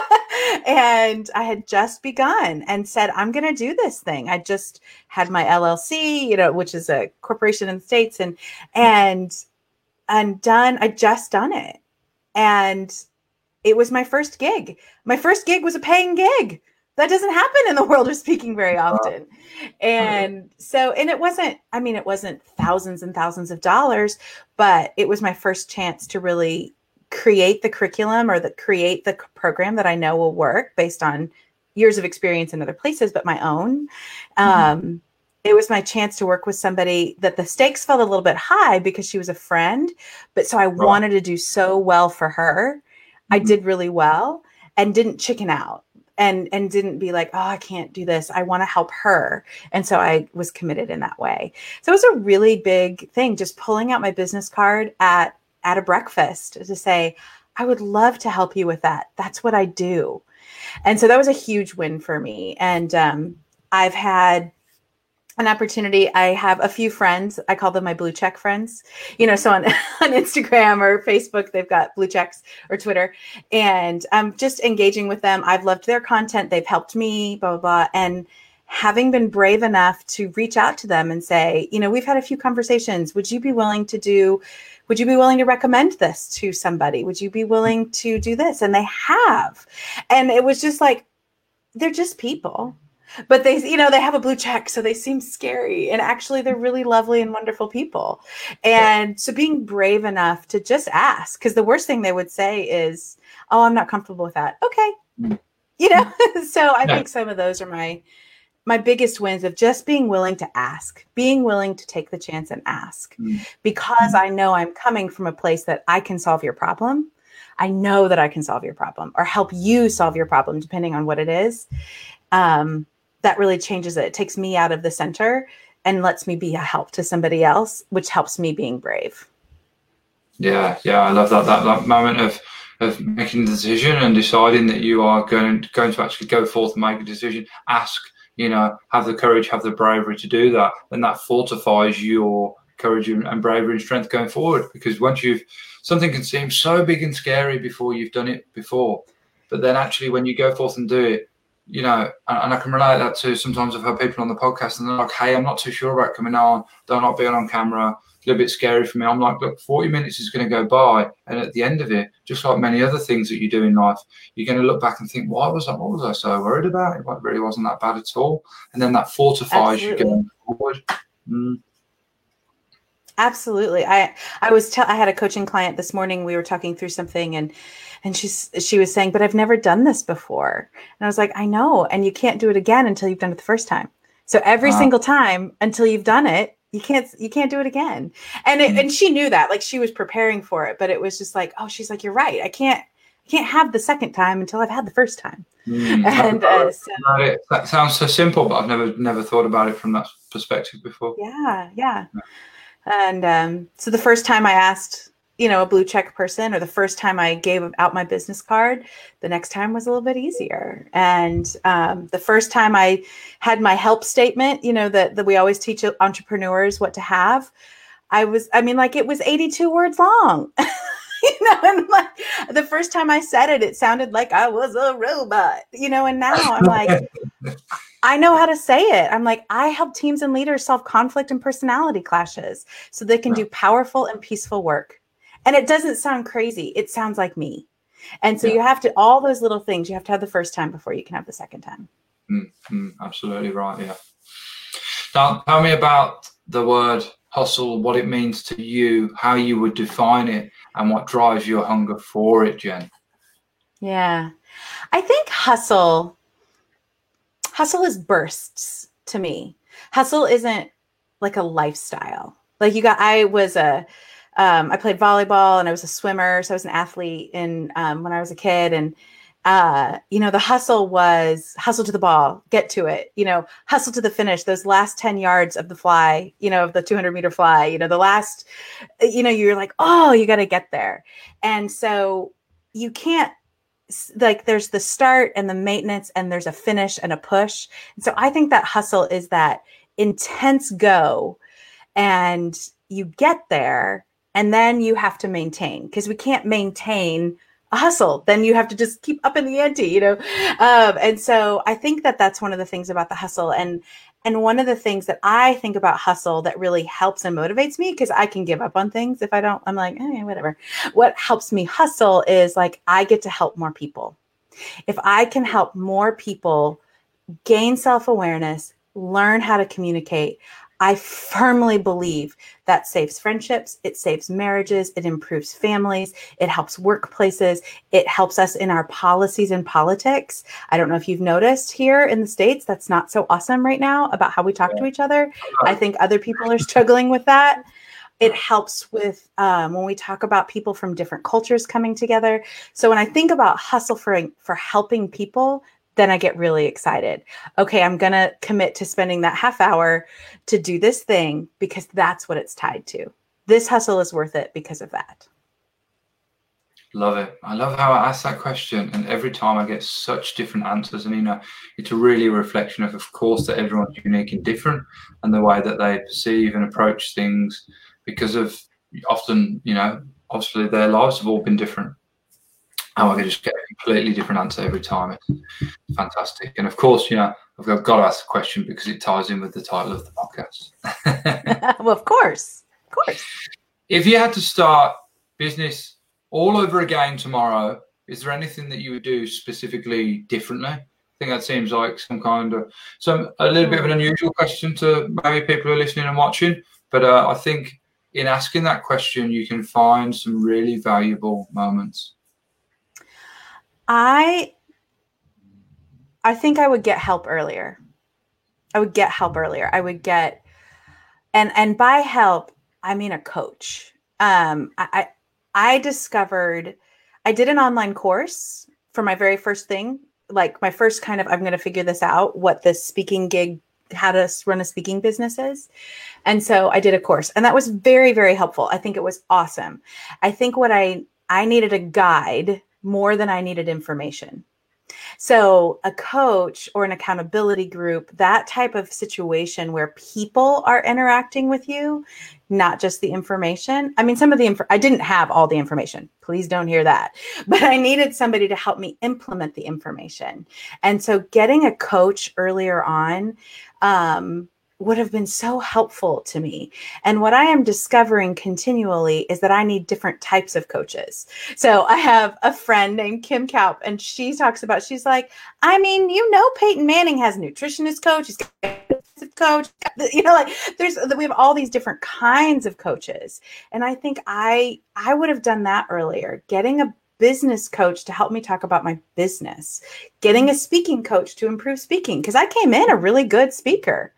and I had just begun and said, I'm going to do this thing. I just had my LLC, you know, which is a corporation in the States and, and, and done, I just done it. And it was my first gig. My first gig was a paying gig. That doesn't happen in the world of speaking very often. And so, and it wasn't, I mean, it wasn't thousands and thousands of dollars, but it was my first chance to really create the curriculum or the create the program that I know will work based on years of experience in other places, but my own. Mm-hmm. Um, it was my chance to work with somebody that the stakes felt a little bit high because she was a friend, but so I right. wanted to do so well for her. Mm-hmm. I did really well and didn't chicken out and and didn't be like, "Oh, I can't do this. I want to help her." And so I was committed in that way. So it was a really big thing just pulling out my business card at at a breakfast to say, I would love to help you with that. That's what I do. And so that was a huge win for me. And um, I've had an opportunity. I have a few friends. I call them my blue check friends. You know, so on, on Instagram or Facebook, they've got blue checks or Twitter. And I'm just engaging with them. I've loved their content. They've helped me, blah, blah, blah. And having been brave enough to reach out to them and say, you know, we've had a few conversations. Would you be willing to do would you be willing to recommend this to somebody? Would you be willing to do this? And they have. And it was just like, they're just people. But they, you know, they have a blue check, so they seem scary. And actually, they're really lovely and wonderful people. And so being brave enough to just ask, because the worst thing they would say is, Oh, I'm not comfortable with that. Okay. Mm. You know, so I think some of those are my my biggest wins of just being willing to ask, being willing to take the chance and ask, mm. because. I know I'm coming from a place that I can solve your problem. I know that I can solve your problem or help you solve your problem, depending on what it is. Um, that really changes it. It takes me out of the center and lets me be a help to somebody else, which helps me being brave. Yeah, yeah, I love that that, that moment of of making the decision and deciding that you are going going to actually go forth and make a decision. Ask you know, have the courage, have the bravery to do that, then that fortifies your courage and bravery and strength going forward. Because once you've something can seem so big and scary before you've done it before, but then actually when you go forth and do it, you know, and, I can relate that to sometimes I've heard people on the podcast and they're like, hey, I'm not too sure about coming on, don't not being on camera, a little bit scary for me. I'm like, look, 40 minutes is going to go by. And at the end of it, just like many other things that you do in life, you're going to look back and think, why was I, what was I so worried about? It really wasn't that bad at all. And then that fortifies Absolutely. you going forward. Mm. Absolutely. I I was tell I had a coaching client this morning. We were talking through something and and she's she was saying, "But I've never done this before." And I was like, "I know, and you can't do it again until you've done it the first time. So every uh-huh. single time until you've done it, you can't you can't do it again." And it, mm-hmm. and she knew that, like she was preparing for it, but it was just like, "Oh, she's like, you're right. I can't I can't have the second time until I've had the first time." Mm, and uh, so, that sounds so simple, but I've never never thought about it from that perspective before. Yeah, yeah. yeah. And um, so the first time I asked, you know, a blue check person, or the first time I gave out my business card, the next time was a little bit easier. And um, the first time I had my help statement, you know, that, that we always teach entrepreneurs what to have, I was, I mean, like it was 82 words long. you know, and like the first time I said it, it sounded like I was a robot, you know, and now I'm like, I know how to say it. I'm like, I help teams and leaders solve conflict and personality clashes so they can do powerful and peaceful work. And it doesn't sound crazy. It sounds like me. And so yeah. you have to, all those little things, you have to have the first time before you can have the second time. Mm-hmm. Absolutely right. Yeah. Now, tell me about the word hustle, what it means to you, how you would define it, and what drives your hunger for it, Jen. Yeah. I think hustle hustle is bursts to me. Hustle isn't like a lifestyle. Like you got, I was a, um, I played volleyball and I was a swimmer, so I was an athlete. And um, when I was a kid, and uh, you know, the hustle was hustle to the ball, get to it. You know, hustle to the finish. Those last ten yards of the fly, you know, of the two hundred meter fly. You know, the last, you know, you're like, oh, you got to get there, and so you can't like there's the start and the maintenance and there's a finish and a push. And so I think that hustle is that intense go and you get there and then you have to maintain because we can't maintain a hustle then you have to just keep up in the ante you know um, and so i think that that's one of the things about the hustle and and one of the things that I think about hustle that really helps and motivates me, because I can give up on things if I don't, I'm like, eh, whatever. What helps me hustle is like I get to help more people. If I can help more people gain self awareness, learn how to communicate, I firmly believe that saves friendships, it saves marriages, it improves families, it helps workplaces, it helps us in our policies and politics. I don't know if you've noticed here in the States, that's not so awesome right now about how we talk yeah. to each other. I think other people are struggling with that. It helps with um, when we talk about people from different cultures coming together. So when I think about hustle for for helping people, then I get really excited. Okay, I'm going to commit to spending that half hour to do this thing because that's what it's tied to. This hustle is worth it because of that. Love it. I love how I ask that question, and every time I get such different answers. And you know, it's a really reflection of, of course, that everyone's unique and different, and the way that they perceive and approach things, because of often, you know, obviously their lives have all been different how I can just get a completely different answer every time. It's fantastic. And of course, you know, I've got, got to ask the question because it ties in with the title of the podcast. well, of course. Of course. If you had to start business all over again tomorrow, is there anything that you would do specifically differently? I think that seems like some kind of some a little bit of an unusual question to maybe people who are listening and watching. But uh, I think in asking that question, you can find some really valuable moments. I I think I would get help earlier. I would get help earlier. I would get and and by help, I mean a coach. Um I I discovered I did an online course for my very first thing, like my first kind of I'm going to figure this out what this speaking gig how to run a speaking business is. And so I did a course and that was very very helpful. I think it was awesome. I think what I I needed a guide more than I needed information. So, a coach or an accountability group, that type of situation where people are interacting with you, not just the information. I mean, some of the info, I didn't have all the information. Please don't hear that. But I needed somebody to help me implement the information. And so, getting a coach earlier on, um, would have been so helpful to me. And what I am discovering continually is that I need different types of coaches. So I have a friend named Kim Kaup, and she talks about, she's like, I mean, you know, Peyton Manning has a nutritionist coach, he's got coach, you know, like there's, we have all these different kinds of coaches. And I think I, I would have done that earlier, getting a business coach to help me talk about my business, getting a speaking coach to improve speaking, because I came in a really good speaker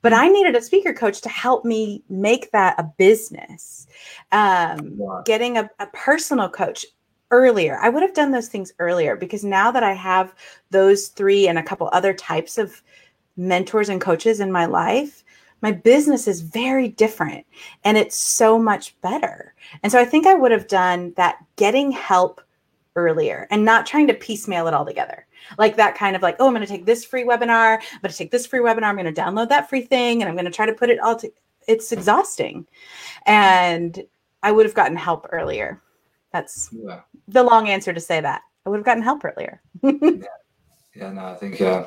but I needed a speaker coach to help me make that a business. Um, wow. Getting a, a personal coach earlier. I would have done those things earlier because now that I have those three and a couple other types of mentors and coaches in my life, my business is very different and it's so much better. And so I think I would have done that getting help earlier and not trying to piecemeal it all together like that kind of like oh i'm going to take this free webinar i'm going to take this free webinar i'm going to download that free thing and i'm going to try to put it all to it's exhausting and i would have gotten help earlier that's yeah. the long answer to say that i would have gotten help earlier yeah. yeah no i think uh,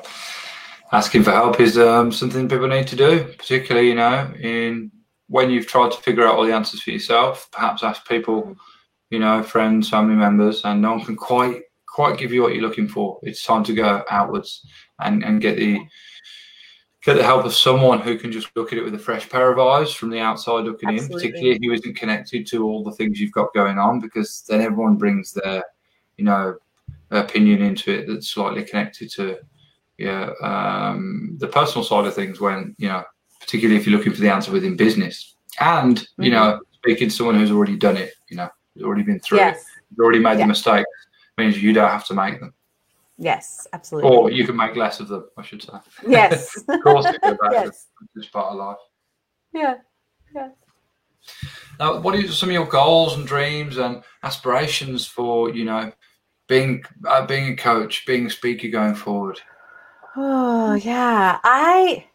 asking for help is um, something people need to do particularly you know in when you've tried to figure out all the answers for yourself perhaps ask people you know friends family members and no one can quite quite give you what you're looking for. It's time to go outwards and, and get the get the help of someone who can just look at it with a fresh pair of eyes from the outside looking Absolutely. in, particularly who isn't connected to all the things you've got going on, because then everyone brings their, you know, opinion into it that's slightly connected to yeah um, the personal side of things when you know particularly if you're looking for the answer within business and mm-hmm. you know speaking to someone who's already done it you know who's already been through yes. it already made yeah. the mistakes means you don't have to make them. Yes, absolutely. Or you can make less of them, I should say. Yes. of course, yes. part of life. Yeah. Yeah. Now, what are some of your goals and dreams and aspirations for you know being uh, being a coach, being a speaker going forward? Oh yeah, I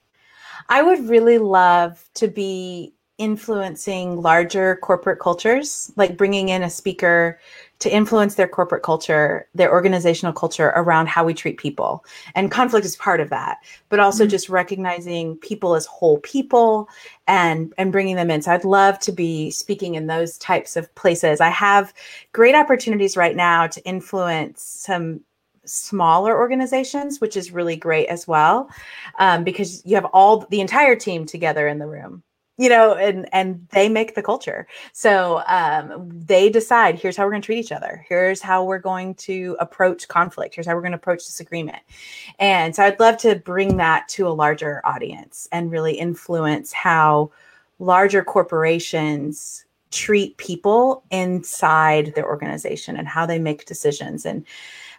I would really love to be influencing larger corporate cultures, like bringing in a speaker to influence their corporate culture, their organizational culture around how we treat people. And conflict is part of that, but also mm-hmm. just recognizing people as whole people and and bringing them in. So I'd love to be speaking in those types of places. I have great opportunities right now to influence some smaller organizations, which is really great as well, um, because you have all the entire team together in the room you know and and they make the culture. So um, they decide here's how we're going to treat each other. Here's how we're going to approach conflict. Here's how we're going to approach disagreement. And so i'd love to bring that to a larger audience and really influence how larger corporations treat people inside their organization and how they make decisions and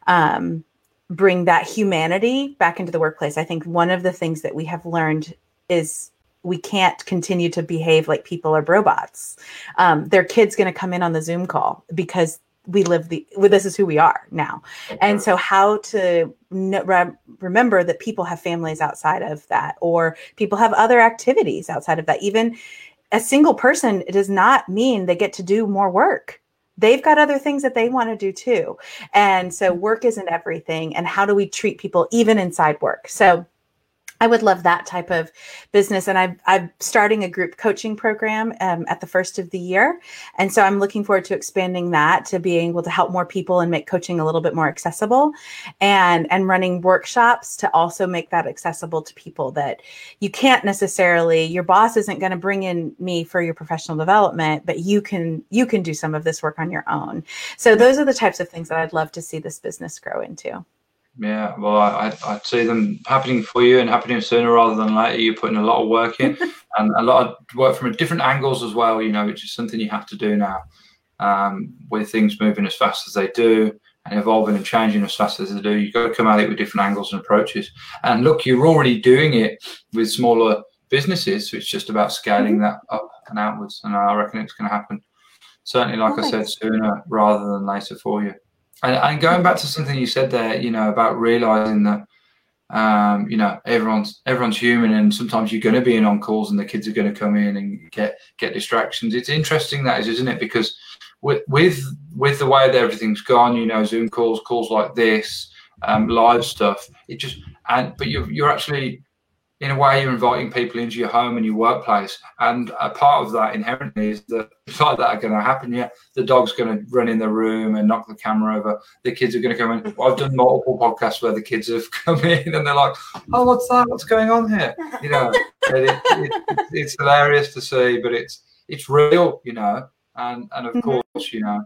um, bring that humanity back into the workplace. I think one of the things that we have learned is we can't continue to behave like people are robots. Um, their kid's going to come in on the Zoom call because we live the well, this is who we are now. And so how to re- remember that people have families outside of that or people have other activities outside of that. Even a single person does not mean they get to do more work. They've got other things that they want to do too. And so work isn't everything. And how do we treat people even inside work? So I would love that type of business. And i I'm starting a group coaching program um, at the first of the year. And so I'm looking forward to expanding that to being able to help more people and make coaching a little bit more accessible and, and running workshops to also make that accessible to people that you can't necessarily, your boss isn't going to bring in me for your professional development, but you can, you can do some of this work on your own. So those are the types of things that I'd love to see this business grow into. Yeah, well, I, I'd see them happening for you and happening sooner rather than later. You're putting a lot of work in and a lot of work from different angles as well, you know, which is something you have to do now um, with things moving as fast as they do and evolving and changing as fast as they do. You've got to come at it with different angles and approaches. And look, you're already doing it with smaller businesses. So it's just about scaling mm-hmm. that up and outwards. And I reckon it's going to happen certainly, like I said, sooner rather than later for you. And, and going back to something you said there, you know, about realizing that um, you know, everyone's everyone's human, and sometimes you're going to be in on calls, and the kids are going to come in and get get distractions. It's interesting that is, isn't it? Because with with with the way that everything's gone, you know, Zoom calls, calls like this, um, live stuff, it just and but you're you're actually in a way, you're inviting people into your home and your workplace. And a part of that inherently is that it's like that are going to happen. Yeah, the dog's going to run in the room and knock the camera over. The kids are going to come in. I've done multiple podcasts where the kids have come in and they're like, "Oh, what's that? What's going on here?" You know, it, it, it's hilarious to see, but it's it's real, you know. And and of mm-hmm. course, you know,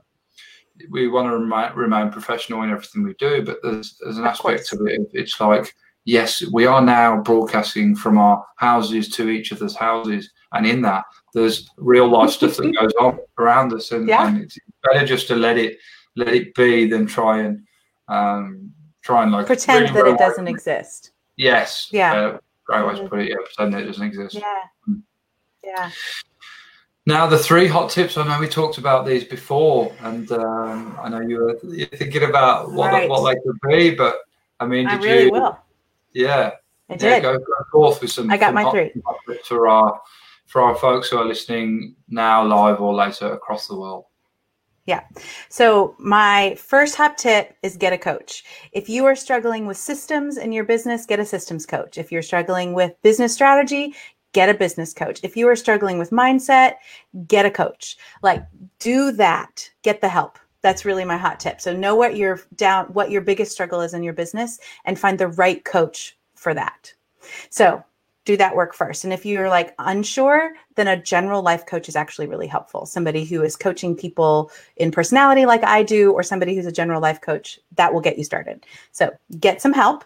we want to remain, remain professional in everything we do, but there's there's an aspect of it. It's like yes, we are now broadcasting from our houses to each other's houses, and in that, there's real life stuff that goes on around us, and, yeah. and, it's better just to let it let it be than try and um, try and like pretend really that it doesn't exist. Yes. Yeah. Uh, I always mm-hmm. put it. Yeah, pretend that it doesn't exist. Yeah. Yeah. Now, the three hot tips. I know we talked about these before, and um, I know you were thinking about what right. what they could be. But I mean, I really you, will. Yeah. I did. Yeah, go, go forth with some. I got my three. For our, for our folks who are listening now, live or later across the world. Yeah. So my first hot tip is get a coach. If you are struggling with systems in your business, get a systems coach. If you're struggling with business strategy, get a business coach. If you are struggling with mindset, get a coach. Like do that. Get the help that's really my hot tip. So know what your down what your biggest struggle is in your business and find the right coach for that. So do that work first. And if you're like unsure, then a general life coach is actually really helpful. Somebody who is coaching people in personality like I do, or somebody who's a general life coach, that will get you started. So get some help.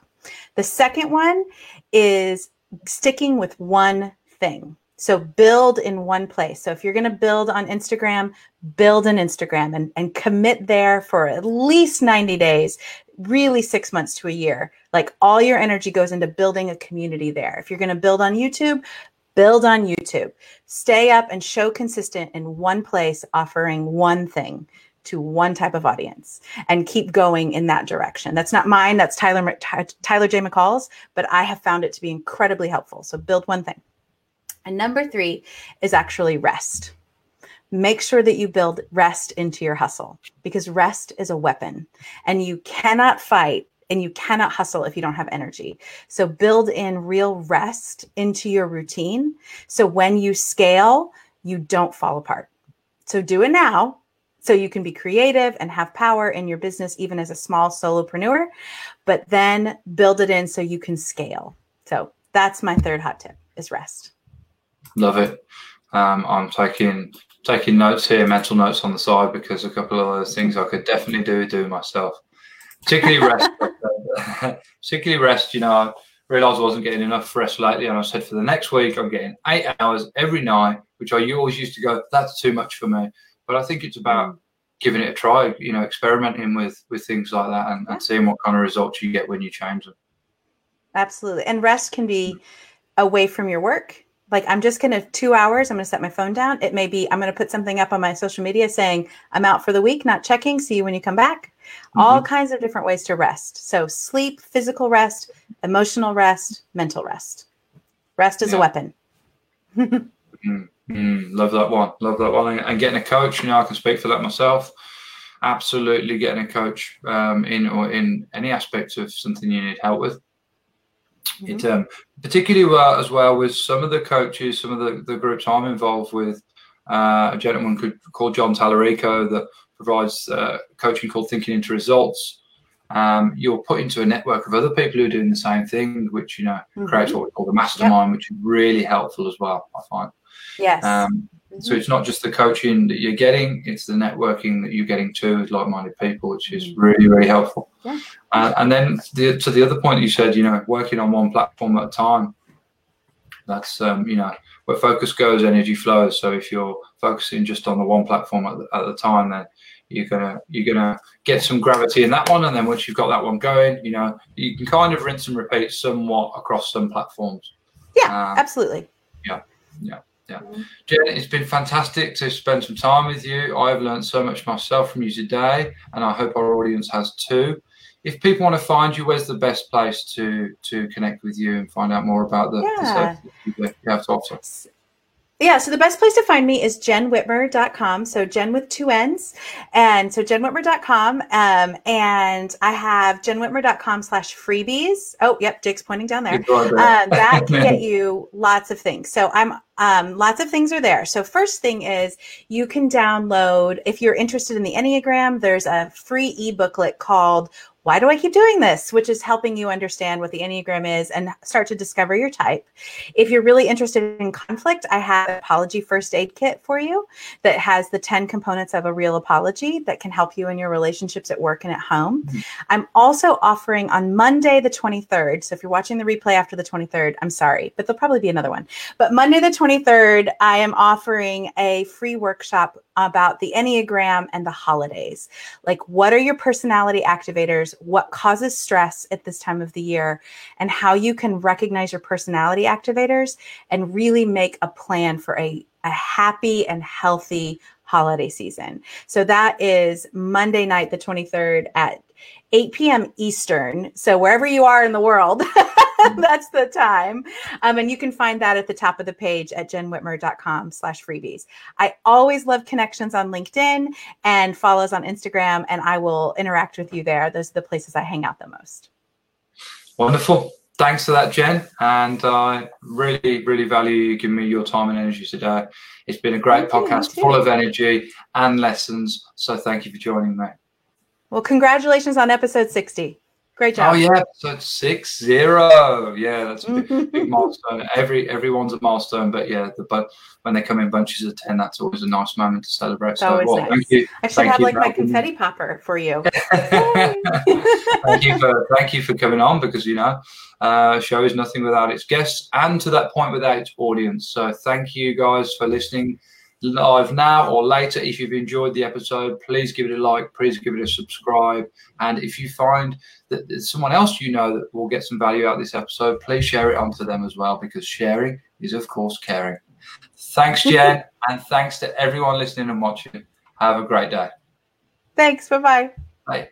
The second one is sticking with one thing. So build in one place. So if you're going to build on Instagram, build an Instagram and, and commit there for at least 90 days, really six months to a year. Like all your energy goes into building a community there. If you're going to build on YouTube, build on YouTube. Stay up and show consistent in one place, offering one thing to one type of audience and keep going in that direction. That's not mine, that's Tyler Tyler J McCall's, but I have found it to be incredibly helpful. So build one thing. And number three is actually rest. Make sure that you build rest into your hustle because rest is a weapon and you cannot fight and you cannot hustle if you don't have energy. So build in real rest into your routine. So when you scale, you don't fall apart. So do it now so you can be creative and have power in your business, even as a small solopreneur, but then build it in so you can scale. So that's my third hot tip is rest. Love it. Um, I'm taking taking notes here, mental notes on the side because a couple of those things I could definitely do do myself. Particularly rest. particularly rest. You know, I realised I wasn't getting enough rest lately, and I said for the next week I'm getting eight hours every night, which I always used to go, that's too much for me. But I think it's about giving it a try. You know, experimenting with with things like that and, and seeing what kind of results you get when you change them. Absolutely, and rest can be away from your work like i'm just to two hours i'm going to set my phone down. It may be i'm going to put something up on my social media saying i'm out for the week not checking see you when you come back. Mm-hmm. all kinds of different ways to rest. So sleep physical rest emotional rest mental rest. Rest is yeah. a weapon mm-hmm. love that one. Love that one. And getting a coach you know i can speak for that myself. Absolutely getting a coach um, in or in any aspect of something you need help with Mm-hmm. It um, particularly well as well with some of the coaches, some of the, the groups I'm involved with. Uh, a gentleman could, called John Tallarico that provides uh, coaching called Thinking into Results. Um, you're put into a network of other people who are doing the same thing, which you know mm-hmm. creates what we call the mastermind, yep. which is really helpful as well. I find. Yes. Um, mm-hmm. So it's not just the coaching that you're getting; it's the networking that you're getting too with like-minded people, which is mm-hmm. really, really helpful. Yeah. Uh, and then the, to the other point you said, you know, working on one platform at a time. That's um, you know where focus goes, energy flows. So if you're focusing just on the one platform at the, at the time, then you're gonna you're gonna get some gravity in that one, and then once you've got that one going, you know, you can kind of rinse and repeat somewhat across some platforms. Yeah, um, absolutely. Yeah, yeah Yeah. Mm-hmm. Jen, it's been fantastic to spend some time with you. I've learned so much myself from you today, and I hope our audience has too. If people want to find you, where's the best place to to connect with you and find out more about the, yeah. the you have to offer? Yeah, so the best place to find me is jenwhitmer.com. So Jen with two N's. And so jenwhitmer.com. Um, and I have jenwhitmer.com slash freebies. Oh, yep, Jake's pointing down there. Uh, that can get you lots of things. So I'm um, lots of things are there. So first thing is you can download, if you're interested in the Enneagram, there's a free e-booklet called why do I keep doing this? Which is helping you understand what the Enneagram is and start to discover your type. If you're really interested in conflict, I have an apology first aid kit for you that has the 10 components of a real apology that can help you in your relationships at work and at home. Mm-hmm. I'm also offering on Monday, the 23rd. So if you're watching the replay after the 23rd, I'm sorry, but there'll probably be another one. But Monday, the 23rd, I am offering a free workshop about the Enneagram and the holidays. Like, what are your personality activators? What causes stress at this time of the year? And how you can recognize your personality activators and really make a plan for a, a happy and healthy holiday season. So that is Monday night, the 23rd at 8 p.m. Eastern. So wherever you are in the world, that's the time. Um, and you can find that at the top of the page at jenwhitmer.com slash freebies. I always love connections on LinkedIn and follows on Instagram, and I will interact with you there. Those are the places I hang out the most. Wonderful. Thanks for that, Jen. And I really, really value you giving me your time and energy today. It's been a great thank podcast full of energy and lessons. So thank you for joining me. Well, congratulations on episode 60. Great job. Oh yeah, so six zero. Yeah, that's a big, big milestone. Every everyone's a milestone, but yeah, the, but when they come in bunches of ten, that's always a nice moment to celebrate. so, well, nice. thank you. I should thank have like my confetti popper for you. thank you for thank you for coming on because you know, uh, show is nothing without its guests, and to that point, without its audience. So thank you guys for listening live now or later. If you've enjoyed the episode, please give it a like, please give it a subscribe. And if you find that there's someone else you know that will get some value out of this episode, please share it onto them as well because sharing is, of course, caring. Thanks, Jen, and thanks to everyone listening and watching. Have a great day. Thanks. Bye-bye. Bye.